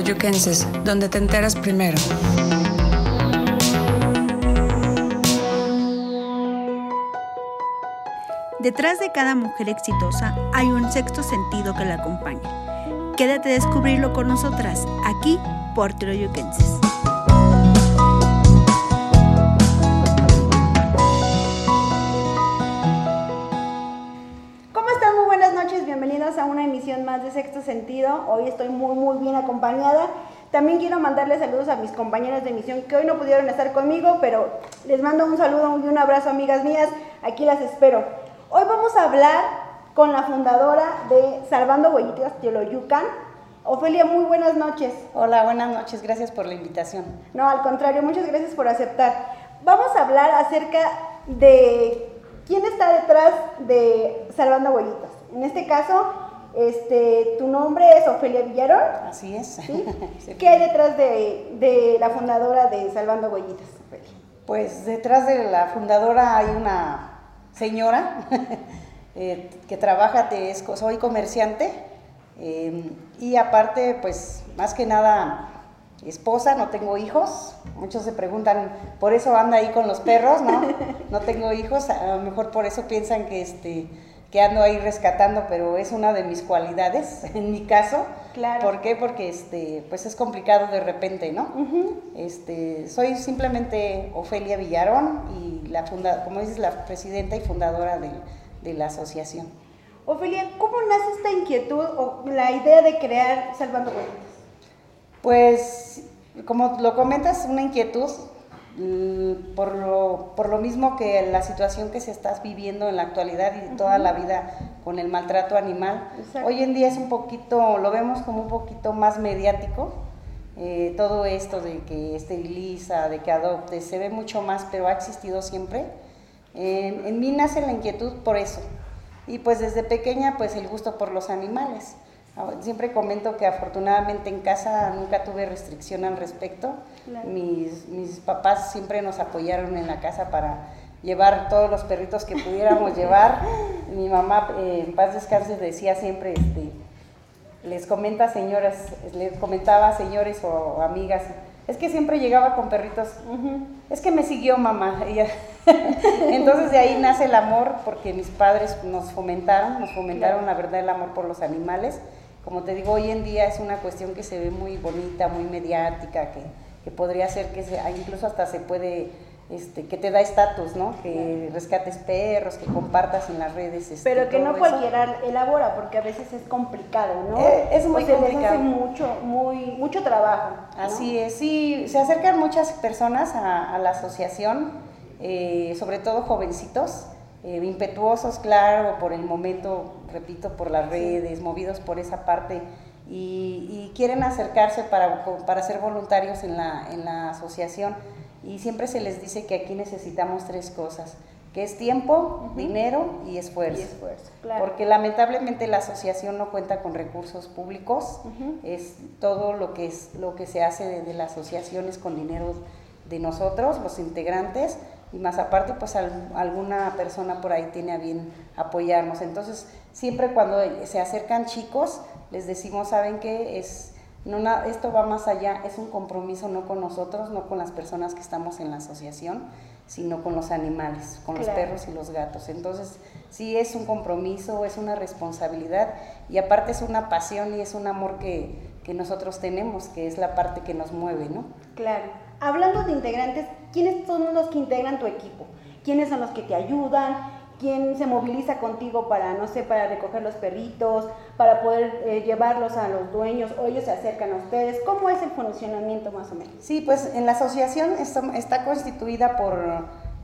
Teoloyuquenses, donde te enteras primero. Detrás de cada mujer exitosa hay un sexto sentido que la acompaña. Quédate a descubrirlo con nosotras, aquí por Teoloyuquenses. Emisión más de Sexto Sentido. Hoy estoy muy, muy bien acompañada. También quiero mandarles saludos a mis compañeras de emisión que hoy no pudieron estar conmigo, pero les mando un saludo y un abrazo, amigas mías. Aquí las espero. Hoy vamos a hablar con la fundadora de Salvando Huellitas Teoloyucan. Ofelia, muy buenas noches. Hola, buenas noches, gracias por la invitación. No, al contrario, muchas gracias por aceptar. Vamos a hablar acerca de quién está detrás de Salvando Huellitas. En este caso, este, tu nombre es Ofelia Villarón. Así es. ¿Qué hay detrás de, de la fundadora de Salvando Huellitas, Ofelia? Pues detrás de la fundadora hay una señora eh, que trabaja, de, es- soy comerciante eh, y aparte, pues más que nada esposa, no tengo hijos. Muchos se preguntan, por eso anda ahí con los perros, ¿no? No tengo hijos, a lo mejor por eso piensan que este que ando ahí rescatando, pero es una de mis cualidades en mi caso. Claro. ¿Por qué? Porque este, pues es complicado de repente, ¿no? Este, soy simplemente Ofelia Villarón y la funda, como dices, la presidenta y fundadora de, de la asociación. Ofelia, ¿cómo nace esta inquietud o la idea de crear Salvando Huellitas? Pues, como lo comentas, una inquietud por lo, por lo mismo que la situación que se está viviendo en la actualidad y toda la vida con el maltrato animal. Exacto. Hoy en día es un poquito, lo vemos como un poquito más mediático. eh, todo esto de que esteriliza, de que adopte, se ve mucho más, pero ha existido siempre. En, en mí nace la inquietud por eso. Y pues desde pequeña, pues el gusto por los animales. Siempre comento que afortunadamente en casa nunca tuve restricción al respecto. Claro. Mis, mis papás siempre nos apoyaron en la casa para llevar todos los perritos que pudiéramos llevar. Mi mamá, eh, en paz descanse, decía siempre, este, les comenta señoras, les comentaba señores o amigas, es que siempre llegaba con perritos, es que me siguió mamá. Entonces de ahí nace el amor porque mis padres nos fomentaron, nos fomentaron la verdad el amor por los animales. Como te digo, hoy en día es una cuestión que se ve muy bonita, muy mediática, que, que podría ser que se, ah, incluso hasta se puede, este, que te da estatus, ¿no? Que rescates perros, que compartas en las redes. este, Pero que no eso. cualquiera elabora, porque a veces es complicado, ¿no? Eh, es muy o se les complicado. hace mucho, muy, mucho trabajo. ¿no? Así es, sí, se acercan muchas personas a, a la asociación, eh, sobre todo jovencitos, eh, impetuosos, claro, por el momento, repito, por las redes, movidos por esa parte, y, y quieren acercarse para, para ser voluntarios en la, en la asociación. Y siempre se les dice que aquí necesitamos tres cosas, que es tiempo, dinero y esfuerzo. Y esfuerzo, claro. Porque lamentablemente la asociación no cuenta con recursos públicos, es todo lo que es lo que se hace de, de la asociación es con dinero de nosotros, los integrantes, y más aparte pues al- alguna persona por ahí tiene a bien apoyarnos. Entonces, siempre cuando se acercan chicos, les decimos, ¿saben qué? Es no, esto va más allá, es un compromiso no con nosotros, no con las personas que estamos en la asociación, sino con los animales, con los perros y los gatos. Entonces, sí es un compromiso, es una responsabilidad y aparte es una pasión y es un amor que, que nosotros tenemos, que es la parte que nos mueve, ¿no? Claro. Hablando de integrantes, ¿quiénes son los que integran tu equipo? ¿Quiénes son los que te ayudan? ¿Quién se moviliza contigo para, no sé, para recoger los perritos, para poder eh, llevarlos a los dueños o ellos se acercan a ustedes? ¿Cómo es el funcionamiento más o menos? Sí, pues en la asociación está, está constituida por,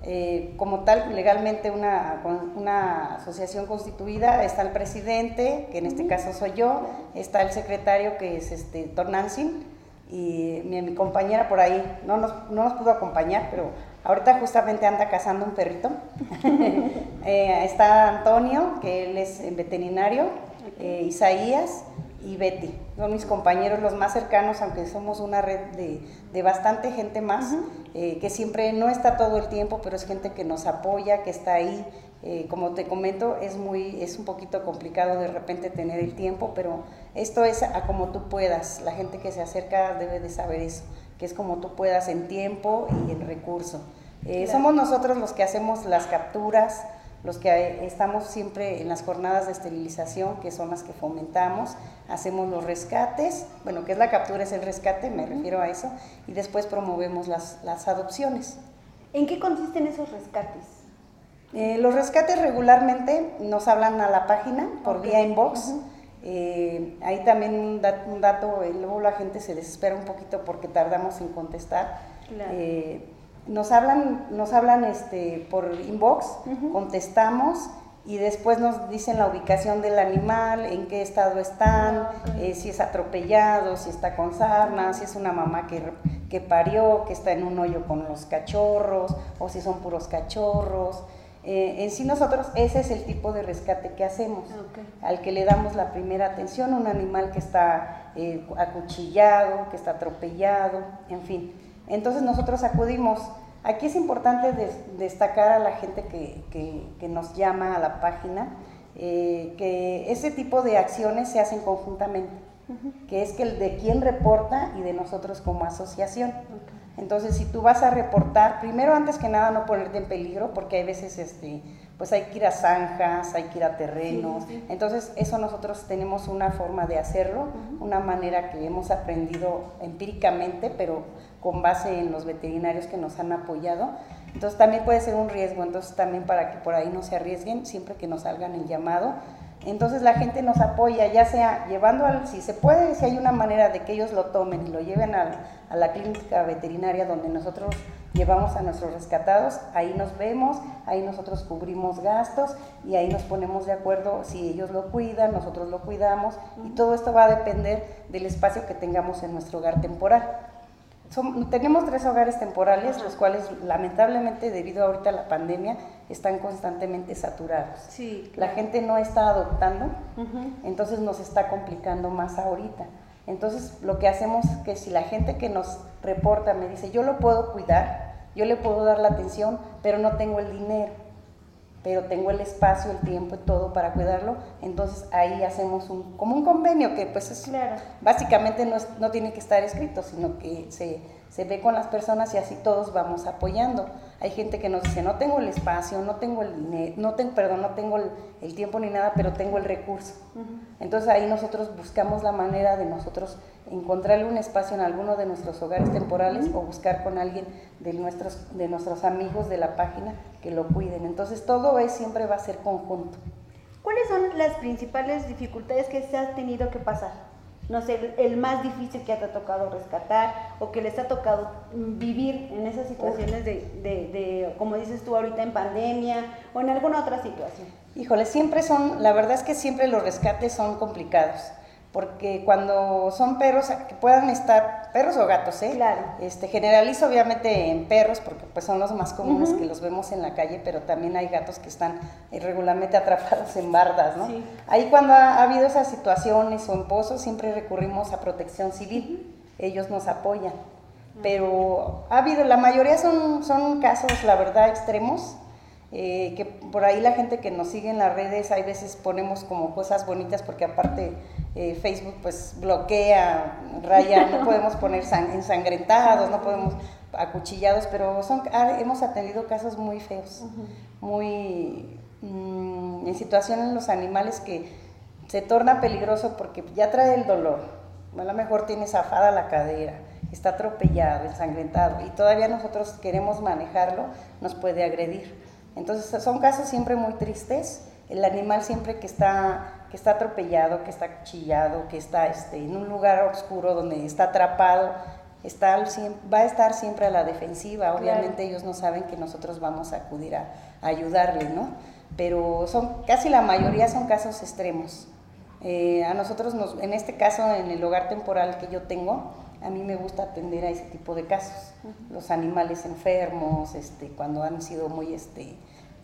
eh, como tal, legalmente una, una asociación constituida. Está el presidente, que en este caso soy yo, está el secretario, que es este, Tornansin, y mi, mi compañera por ahí no nos, no nos pudo acompañar, pero ahorita justamente anda cazando un perrito. Eh, está Antonio, que él es veterinario, eh, Isaías y Betty. Son mis compañeros los más cercanos, aunque somos una red de, de bastante gente más, eh, que siempre no está todo el tiempo, pero es gente que nos apoya, que está ahí, Eh, como te comento, es, muy, es un poquito complicado de repente tener el tiempo, pero esto es a como tú puedas. La gente que se acerca debe de saber eso, que es como tú puedas en tiempo y en recurso. Eh, somos nosotros los que hacemos las capturas, los que estamos siempre en las jornadas de esterilización, que son las que fomentamos, hacemos los rescates, bueno, que es la captura, es el rescate, me refiero a eso, y después promovemos las, las adopciones. ¿En qué consisten esos rescates? Eh, los rescates regularmente nos hablan a la página por vía inbox. Eh, ahí también un, dato, eh, luego la gente se desespera un poquito porque tardamos en contestar. nos hablan, nos hablan este, por inbox, contestamos y después nos dicen la ubicación del animal, en qué estado están, ah, si es atropellado, si está con sarna, si es una mamá que, que, parió, que está en un hoyo con los cachorros, o si son puros cachorros. Eh, en sí nosotros ese es el tipo de rescate que hacemos, al que le damos la primera atención, un animal que está eh, acuchillado, que está atropellado, en fin. Entonces nosotros acudimos. Aquí es importante destacar a la gente que, nos llama a la página eh, que ese tipo de acciones se hacen conjuntamente, que es que el de quien reporta y de nosotros como asociación. Entonces, si tú vas a reportar, primero antes que nada no ponerte en peligro, porque hay veces, este, pues hay que ir a zanjas, hay que ir a terrenos. Entonces, eso nosotros tenemos una forma de hacerlo, una manera que hemos aprendido empíricamente, pero con base en los veterinarios que nos han apoyado. Entonces, también puede ser un riesgo, entonces también para que por ahí no se arriesguen, siempre que nos salgan el llamado, entonces la gente nos apoya, ya sea llevando al, si se puede, si hay una manera de que ellos lo tomen y lo lleven a, la clínica veterinaria donde nosotros llevamos a nuestros rescatados, ahí nos vemos, ahí nosotros cubrimos gastos y ahí nos ponemos de acuerdo si ellos lo cuidan, nosotros lo cuidamos y todo esto va a depender del espacio que tengamos en nuestro hogar temporal tenemos tres hogares temporales, los cuales lamentablemente debido a ahorita a la pandemia están constantemente saturados. Sí, La gente no está adoptando, entonces nos está complicando más ahorita. Entonces lo que hacemos es que si la gente que nos reporta me dice, yo lo puedo cuidar, yo le puedo dar la atención, pero no tengo el dinero pero tengo el espacio, el tiempo y todo para cuidarlo, entonces ahí hacemos un, como un convenio que pues es, básicamente no, no, tiene que estar escrito, sino que se, se, ve con las personas y así todos vamos apoyando. Hay gente que nos dice, no tengo el espacio, no tengo el dinero, no tengo, perdón, no tengo el, tiempo ni nada, pero tengo el recurso. Entonces ahí nosotros buscamos la manera de nosotros encontrarle un espacio en alguno de nuestros hogares temporales o buscar con alguien de nuestros, de nuestros amigos de la página que lo cuiden. Entonces todo es, siempre va a ser conjunto. ¿Cuáles son las principales dificultades que se ha tenido que pasar? No sé, el más difícil que te ha tocado rescatar o que les ha tocado vivir en esas situaciones de, de, de, como dices tú ahorita, en pandemia o en alguna otra situación? Híjole, siempre son, la verdad es que siempre los rescates son complicados porque cuando son perros que puedan estar perros o gatos, ¿eh? Claro. Este generalizo obviamente en perros porque pues son los más comunes que los vemos en la calle, pero también hay gatos que están irregularmente atrapados en bardas, ¿no? Sí. Ahí cuando ha, habido esas situaciones o en pozos siempre recurrimos a Protección Civil. Ellos nos apoyan. Pero ha habido, la mayoría son, son casos, la verdad, extremos eh, que por ahí la gente que nos sigue en las redes, hay veces ponemos como cosas bonitas porque aparte eh, Facebook pues bloquea, raya, no podemos poner ensangrentados, no podemos acuchillados, pero son, hemos atendido casos muy feos, muy mm, en situaciones los animales que se torna peligroso porque ya trae el dolor, a lo mejor tiene zafada la cadera, está atropellado, ensangrentado y todavía nosotros queremos manejarlo, nos puede agredir. Entonces son casos siempre muy tristes. El animal siempre que está, que está atropellado, que está chillado, que está este, en un lugar oscuro donde está atrapado, está, va a estar siempre a la defensiva. Obviamente ellos no saben que nosotros vamos a acudir a, ayudarle, ¿no? Pero son, casi la mayoría son casos extremos. Eh, a nosotros, nos, en este caso, en el hogar temporal que yo tengo, a mí me gusta atender a ese tipo de casos. Los animales enfermos, este, cuando han sido muy, este,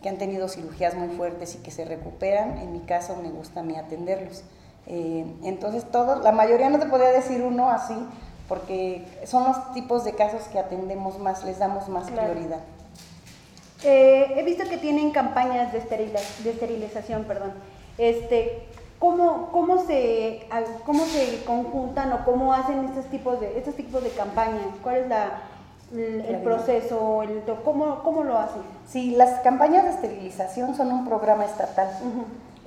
que han tenido cirugías muy fuertes y que se recuperan, en mi caso me gusta a mí atenderlos. Eh, entonces, todos, la mayoría no te podría decir uno así, porque son los tipos de casos que atendemos más, les damos más prioridad. Eh, he visto que tienen campañas de, de esterilización, perdón. Este, ¿cómo, cómo, se, ¿Cómo se conjuntan o cómo hacen estos tipos de, estos tipos de campañas? ¿Cuál es la, el, proceso? El, ¿cómo, ¿Cómo lo hacen? Sí, las campañas de esterilización son un programa estatal.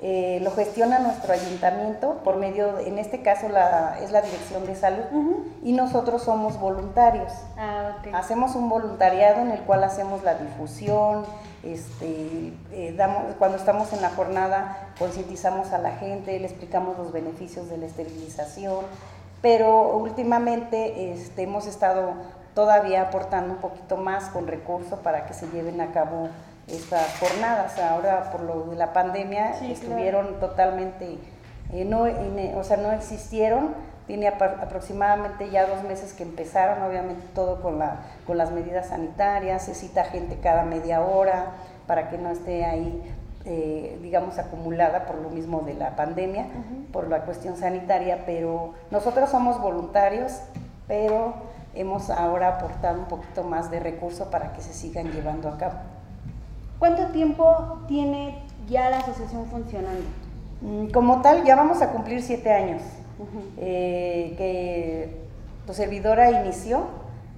Eh, lo gestiona nuestro ayuntamiento por medio, en este caso la, es la Dirección de Salud, y nosotros somos voluntarios. Ah, hacemos un voluntariado en el cual hacemos la difusión, este, eh, damos, cuando estamos en la jornada concientizamos a la gente, le explicamos los beneficios de la esterilización, pero últimamente este, hemos estado todavía aportando un poquito más con recursos para que se lleven a cabo estas jornadas. Ahora por lo de la pandemia estuvieron totalmente, eh, no, o sea, no existieron. Tiene aproximadamente ya dos meses que empezaron, obviamente todo con, la, con las medidas sanitarias, se cita gente cada media hora para que no esté ahí, eh, digamos, acumulada por lo mismo de la pandemia, por la cuestión sanitaria, pero nosotros somos voluntarios, pero hemos ahora aportado un poquito más de recursos para que se sigan llevando a cabo. ¿Cuánto tiempo tiene ya la asociación funcionando? Mm, como tal, ya vamos a cumplir siete años. Eh, que tu servidora inició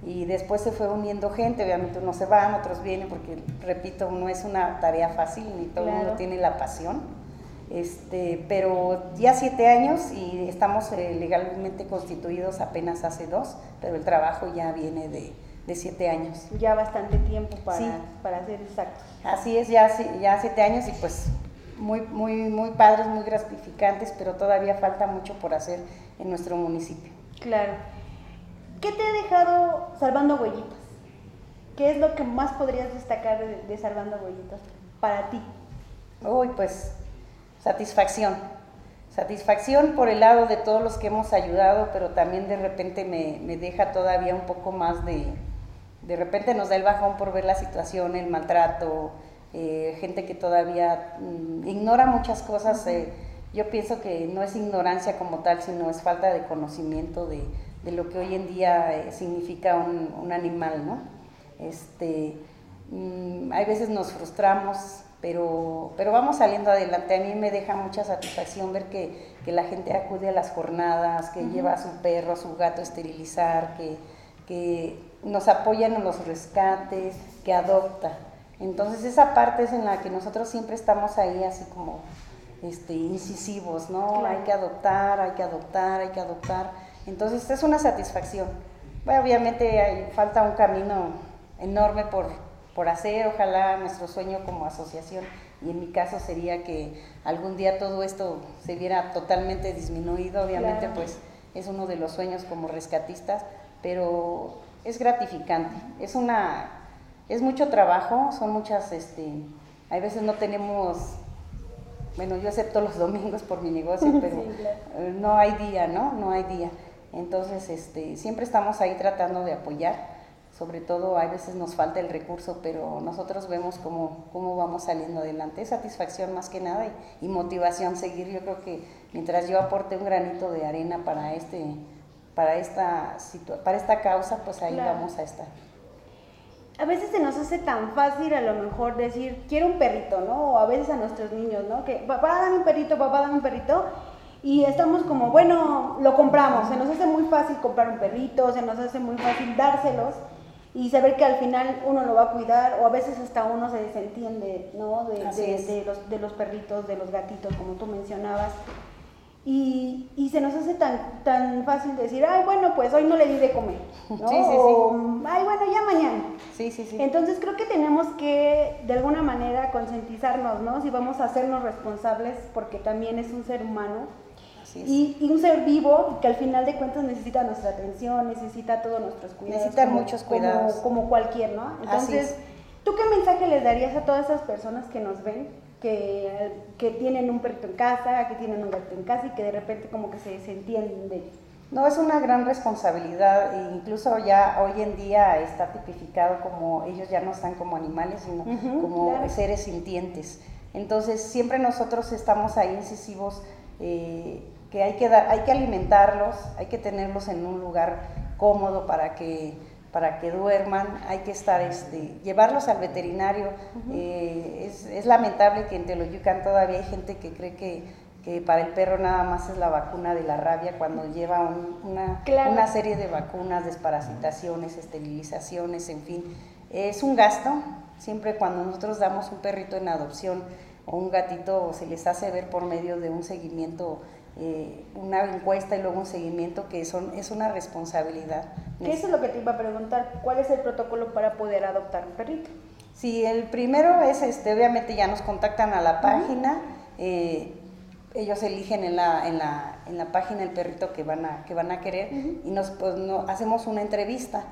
y después se fue uniendo gente, obviamente unos se van, otros vienen, porque repito, no es una tarea fácil, ni todo el mundo tiene la pasión. Este, pero ya siete años y estamos eh, legalmente constituidos apenas hace dos, pero el trabajo ya viene de, de siete años. Ya bastante tiempo para, para ser exactos. Así es, ya, ya siete años y pues muy, muy, muy padres, muy gratificantes, pero todavía falta mucho por hacer en nuestro municipio. Claro. ¿Qué te ha dejado Salvando Huellitas? ¿Qué es lo que más podrías destacar de, Salvando Huellitas para ti? Uy, pues satisfacción. Satisfacción por el lado de todos los que hemos ayudado, pero también de repente me, me deja todavía un poco más de, de repente nos da el bajón por ver la situación, el maltrato, eh, gente que todavía mm, ignora muchas cosas. Eh, yo pienso que no es ignorancia como tal, sino es falta de conocimiento de, de lo que hoy en día eh, significa un, un, animal, ¿no? Este, mm, hay veces nos frustramos, pero, pero vamos saliendo adelante. A mí me deja mucha satisfacción ver que, que la gente acude a las jornadas, que lleva a su perro, a su gato a esterilizar, que, que nos apoyan en los rescates, que adopta. Entonces esa parte es en la que nosotros siempre estamos ahí así como este, incisivos, ¿no? Hay que adoptar, hay que adoptar, hay que adoptar. Entonces es una satisfacción. Bueno, obviamente hay, falta un camino enorme por, por hacer, ojalá nuestro sueño como asociación, y en mi caso sería que algún día todo esto se viera totalmente disminuido, obviamente pues es uno de los sueños como rescatistas, pero es gratificante, es una es mucho trabajo, son muchas, este, hay veces no tenemos, bueno, yo acepto los domingos por mi negocio, pero eh, no hay día, ¿no? No hay día. Entonces, este, siempre estamos ahí tratando de apoyar, sobre todo a veces nos falta el recurso, pero nosotros vemos cómo, cómo vamos saliendo adelante. Es satisfacción más que nada y, y motivación seguir. Yo creo que mientras yo aporte un granito de arena para este para esta, para esta causa, pues ahí vamos a estar a veces se nos hace tan fácil a lo mejor decir, quiero un perrito, ¿no? O a veces a nuestros niños, ¿no? Que papá dame un perrito, papá dame un perrito. Y estamos como, bueno, lo compramos. Se nos hace muy fácil comprar un perrito, se nos hace muy fácil dárselos y saber que al final uno lo va a cuidar o a veces hasta uno se desentiende, ¿no? De, de, los, de los perritos, de los gatitos, como tú mencionabas. Y, y, se nos hace tan, tan fácil decir, ay, bueno, pues hoy no le di de comer, ¿no? Sí, sí, sí. ay, bueno, ya mañana. Sí, sí, sí. Entonces creo que tenemos que, de alguna manera, concientizarnos, ¿no? Si vamos a hacernos responsables, porque también es un ser humano. Así es. Y, y, un ser vivo que al final de cuentas necesita nuestra atención, necesita todos nuestros cuidados. Necesita muchos cuidados. Como, como cualquier, ¿no? Entonces, ¿tú qué mensaje les darías a todas esas personas que nos ven que, que, tienen un perrito en casa, que tienen un gato en casa y que de repente como que se, se entienden. No, es una gran responsabilidad, e incluso ya hoy en día está tipificado como ellos ya no están como animales, sino como seres sintientes. Entonces siempre nosotros estamos ahí incisivos eh, que hay que, dar, hay que alimentarlos, hay que tenerlos en un lugar cómodo para que para que duerman, hay que estar, este, llevarlos al veterinario. Eh, es, es, lamentable que en Teloyucan todavía hay gente que cree que, que, para el perro nada más es la vacuna de la rabia cuando lleva una, una serie de vacunas, desparasitaciones, esterilizaciones, en fin. Es un gasto, siempre cuando nosotros damos un perrito en adopción o un gatito se les hace ver por medio de un seguimiento eh, una encuesta y luego un seguimiento que son, es una responsabilidad. ¿Qué eso es lo que te iba a preguntar? ¿Cuál es el protocolo para poder adoptar un perrito? Sí, el primero es, este, obviamente ya nos contactan a la página, eh, ellos eligen en la, en, la, en la página el perrito que van a, que van a querer y nos, pues, hacemos una entrevista,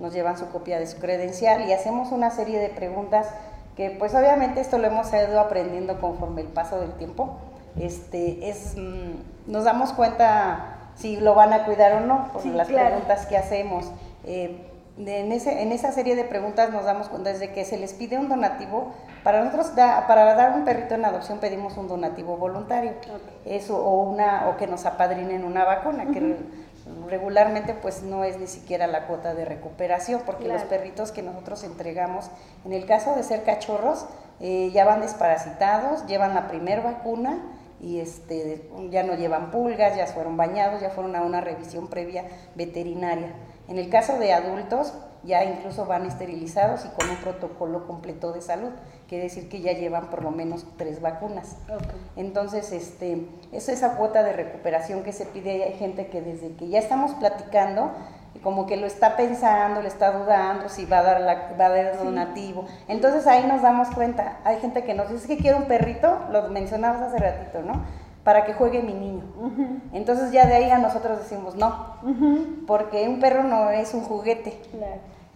nos llevan su copia de su credencial y hacemos una serie de preguntas que pues obviamente esto lo hemos ido aprendiendo conforme el paso del tiempo este, es, mm, nos damos cuenta si lo van a cuidar o no por las preguntas que hacemos. Eh, en, ese, en esa serie de preguntas nos damos cuenta desde que se les pide un donativo, para nosotros para dar un perrito en adopción pedimos un donativo voluntario, eso o una o que nos apadrinen una vacuna, que regularmente pues no es ni siquiera la cuota de recuperación, porque los perritos que nosotros entregamos, en el caso de ser cachorros, eh, ya van desparasitados, llevan la primer vacuna y este, ya no llevan pulgas, ya fueron bañados, ya fueron a una revisión previa veterinaria. En el caso de adultos, ya incluso van esterilizados y con un protocolo completo de salud. Quiere decir que ya llevan por lo menos tres vacunas. Entonces, este, es esa cuota de recuperación que se pide. Hay gente que desde que ya estamos platicando, como que lo está pensando, le está dudando si va a dar, la, va a dar donativo. Entonces ahí nos damos cuenta, hay gente que nos dice que quiere un perrito, lo mencionabas hace ratito, ¿no? Para que juegue mi niño. Entonces ya de ahí a nosotros decimos no, porque un perro no es un juguete.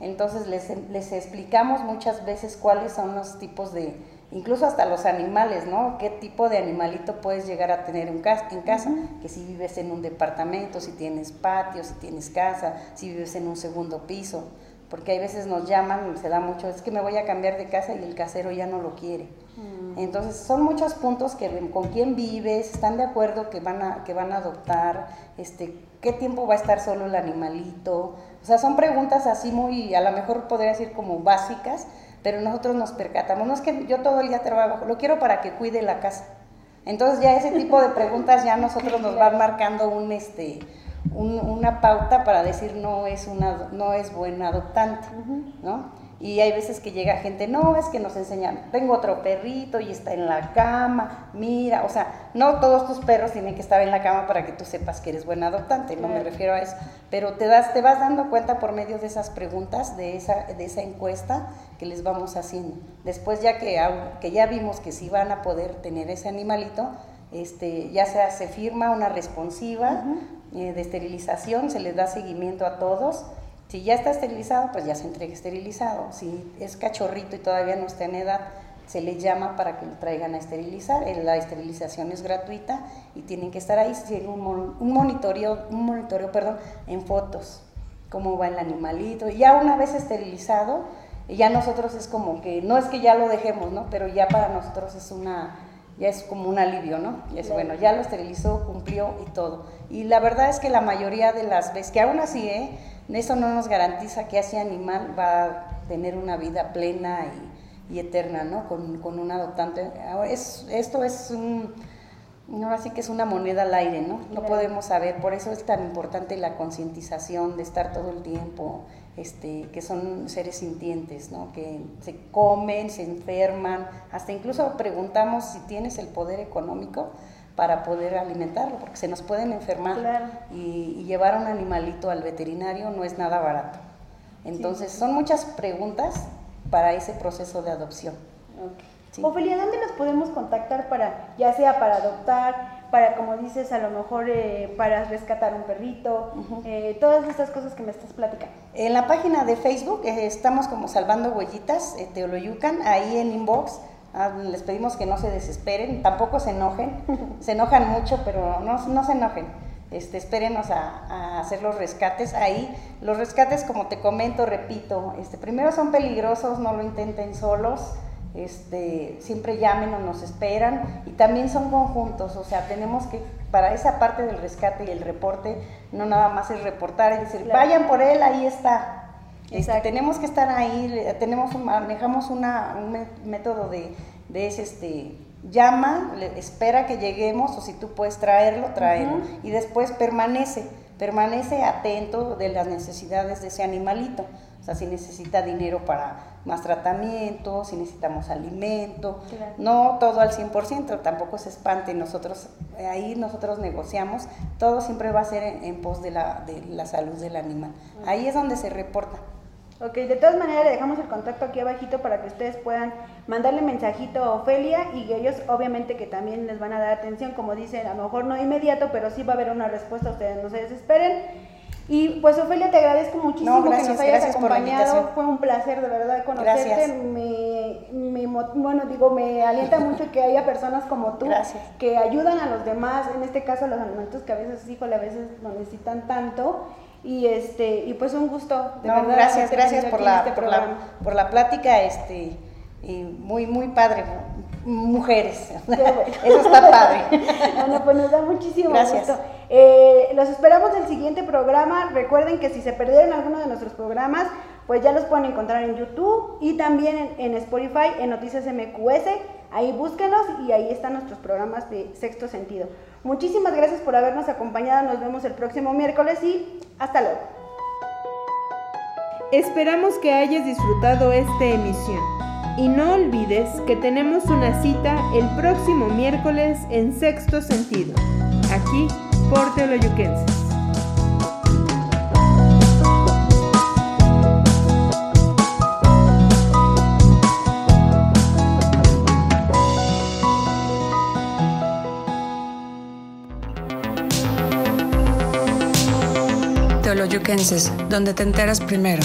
Entonces les, les explicamos muchas veces cuáles son los tipos de, incluso hasta los animales, ¿no? ¿Qué tipo de animalito puedes llegar a tener en casa? En casa? Que si vives en un departamento, si tienes patio, si tienes casa, si vives en un segundo piso, porque hay veces nos llaman, se da mucho, es que me voy a cambiar de casa y el casero ya no lo quiere. Mm. Entonces son muchos puntos que con quién vives, están de acuerdo que van a, que van a adoptar, este, qué tiempo va a estar solo el animalito. O sea, son preguntas así muy, a lo mejor podría decir como básicas, pero nosotros nos percatamos, no es que yo todo el día trabajo, lo quiero para que cuide la casa. Entonces ya ese tipo de preguntas ya nosotros nos van marcando un este una pauta para decir no es una no es buen adoptante, ¿no? Y hay veces que llega gente, no, es que nos enseñan, tengo otro perrito y está en la cama, mira, o sea, no todos tus perros tienen que estar en la cama para que tú sepas que eres buen adoptante, no me refiero a eso, pero te, das, te vas dando cuenta por medio de esas preguntas, de esa, de esa encuesta que les vamos haciendo. Después ya que, que ya vimos que sí van a poder tener ese animalito, este, ya sea se firma una responsiva eh, de esterilización, se les da seguimiento a todos, si ya está esterilizado, pues ya se entrega esterilizado. Si es cachorrito y todavía no está en edad, se le llama para que lo traigan a esterilizar. La esterilización es gratuita y tienen que estar ahí, un, un monitoreo, un monitoreo perdón, en fotos, cómo va el animalito. Ya una vez esterilizado, ya nosotros es como que, no es que ya lo dejemos, ¿no? Pero ya para nosotros es una, ya es como un alivio, ¿no? Y es bueno, ya lo esterilizó, cumplió y todo. Y la verdad es que la mayoría de las veces, que aún así, ¿eh? Eso no nos garantiza que ese animal va a tener una vida plena y, eterna, ¿no? Con, un adoptante. Es, esto es un, no, así que es una moneda al aire, ¿no? No podemos saber, por eso es tan importante la concientización de estar todo el tiempo, este, que son seres sintientes, ¿no? Que se comen, se enferman, hasta incluso preguntamos si tienes el poder económico para poder alimentarlo, porque se nos pueden enfermar y, llevar a un animalito al veterinario no es nada barato. Entonces, son muchas preguntas para ese proceso de adopción. Okay. Ofelia, ¿dónde nos podemos contactar para, ya sea para adoptar, para, como dices, a lo mejor eh, para rescatar un perrito, eh, todas estas cosas que me estás platicando? En la página de Facebook eh, estamos como Salvando Huellitas, Teoloyucan, ahí en inbox Ah, les pedimos que no se desesperen, tampoco se enojen, se enojan mucho, pero no, no se enojen. Este, espérenos a, hacer los rescates. Ahí, los rescates, como te comento, repito, este, primero son peligrosos, no lo intenten solos, este, siempre llamen o nos esperan, y también son conjuntos, o sea, tenemos que, para esa parte del rescate y el reporte, no nada más es reportar y decir, vayan por él, ahí está, Este, tenemos que estar ahí, tenemos manejamos una, un método de, de ese, este, llama, espera que lleguemos o si tú puedes traerlo, traerlo. Y después permanece, permanece atento de las necesidades de ese animalito. O sea, si necesita dinero para más tratamiento, si necesitamos alimento, no todo al 100%, tampoco se espante, nosotros ahí nosotros negociamos, todo siempre va a ser en, pos de la, de la salud del animal. Ahí es donde se reporta. Ok, de todas maneras le dejamos el contacto aquí abajito para que ustedes puedan mandarle mensajito a Ofelia y ellos obviamente que también les van a dar atención, como dicen, a lo mejor no inmediato, pero sí va a haber una respuesta, ustedes no se desesperen. Y pues Ofelia, te agradezco muchísimo que nos hayas acompañado, fue un placer de verdad conocerte, me, me, bueno digo, me alienta mucho que haya personas como tú que ayudan a los demás, en este caso a los alimentos que a veces, híjole, a veces lo necesitan tanto. Y este y pues un gusto de verdad gracias gracias por la, este por la, por la plática este y muy muy padre mujeres eso está padre bueno pues nos da muchísimo gracias. gusto eh, los esperamos del siguiente programa recuerden que si se perdieron alguno de nuestros programas pues ya los pueden encontrar en YouTube y también en, en Spotify en Noticias MQS ahí búsquenos y ahí están nuestros programas de sexto sentido Muchísimas gracias por habernos acompañado. Nos vemos el próximo miércoles y hasta luego. Esperamos que hayas disfrutado esta emisión. Y no olvides que tenemos una cita el próximo miércoles en sexto sentido, aquí por Teoloyuquenses. donde te enteras primero.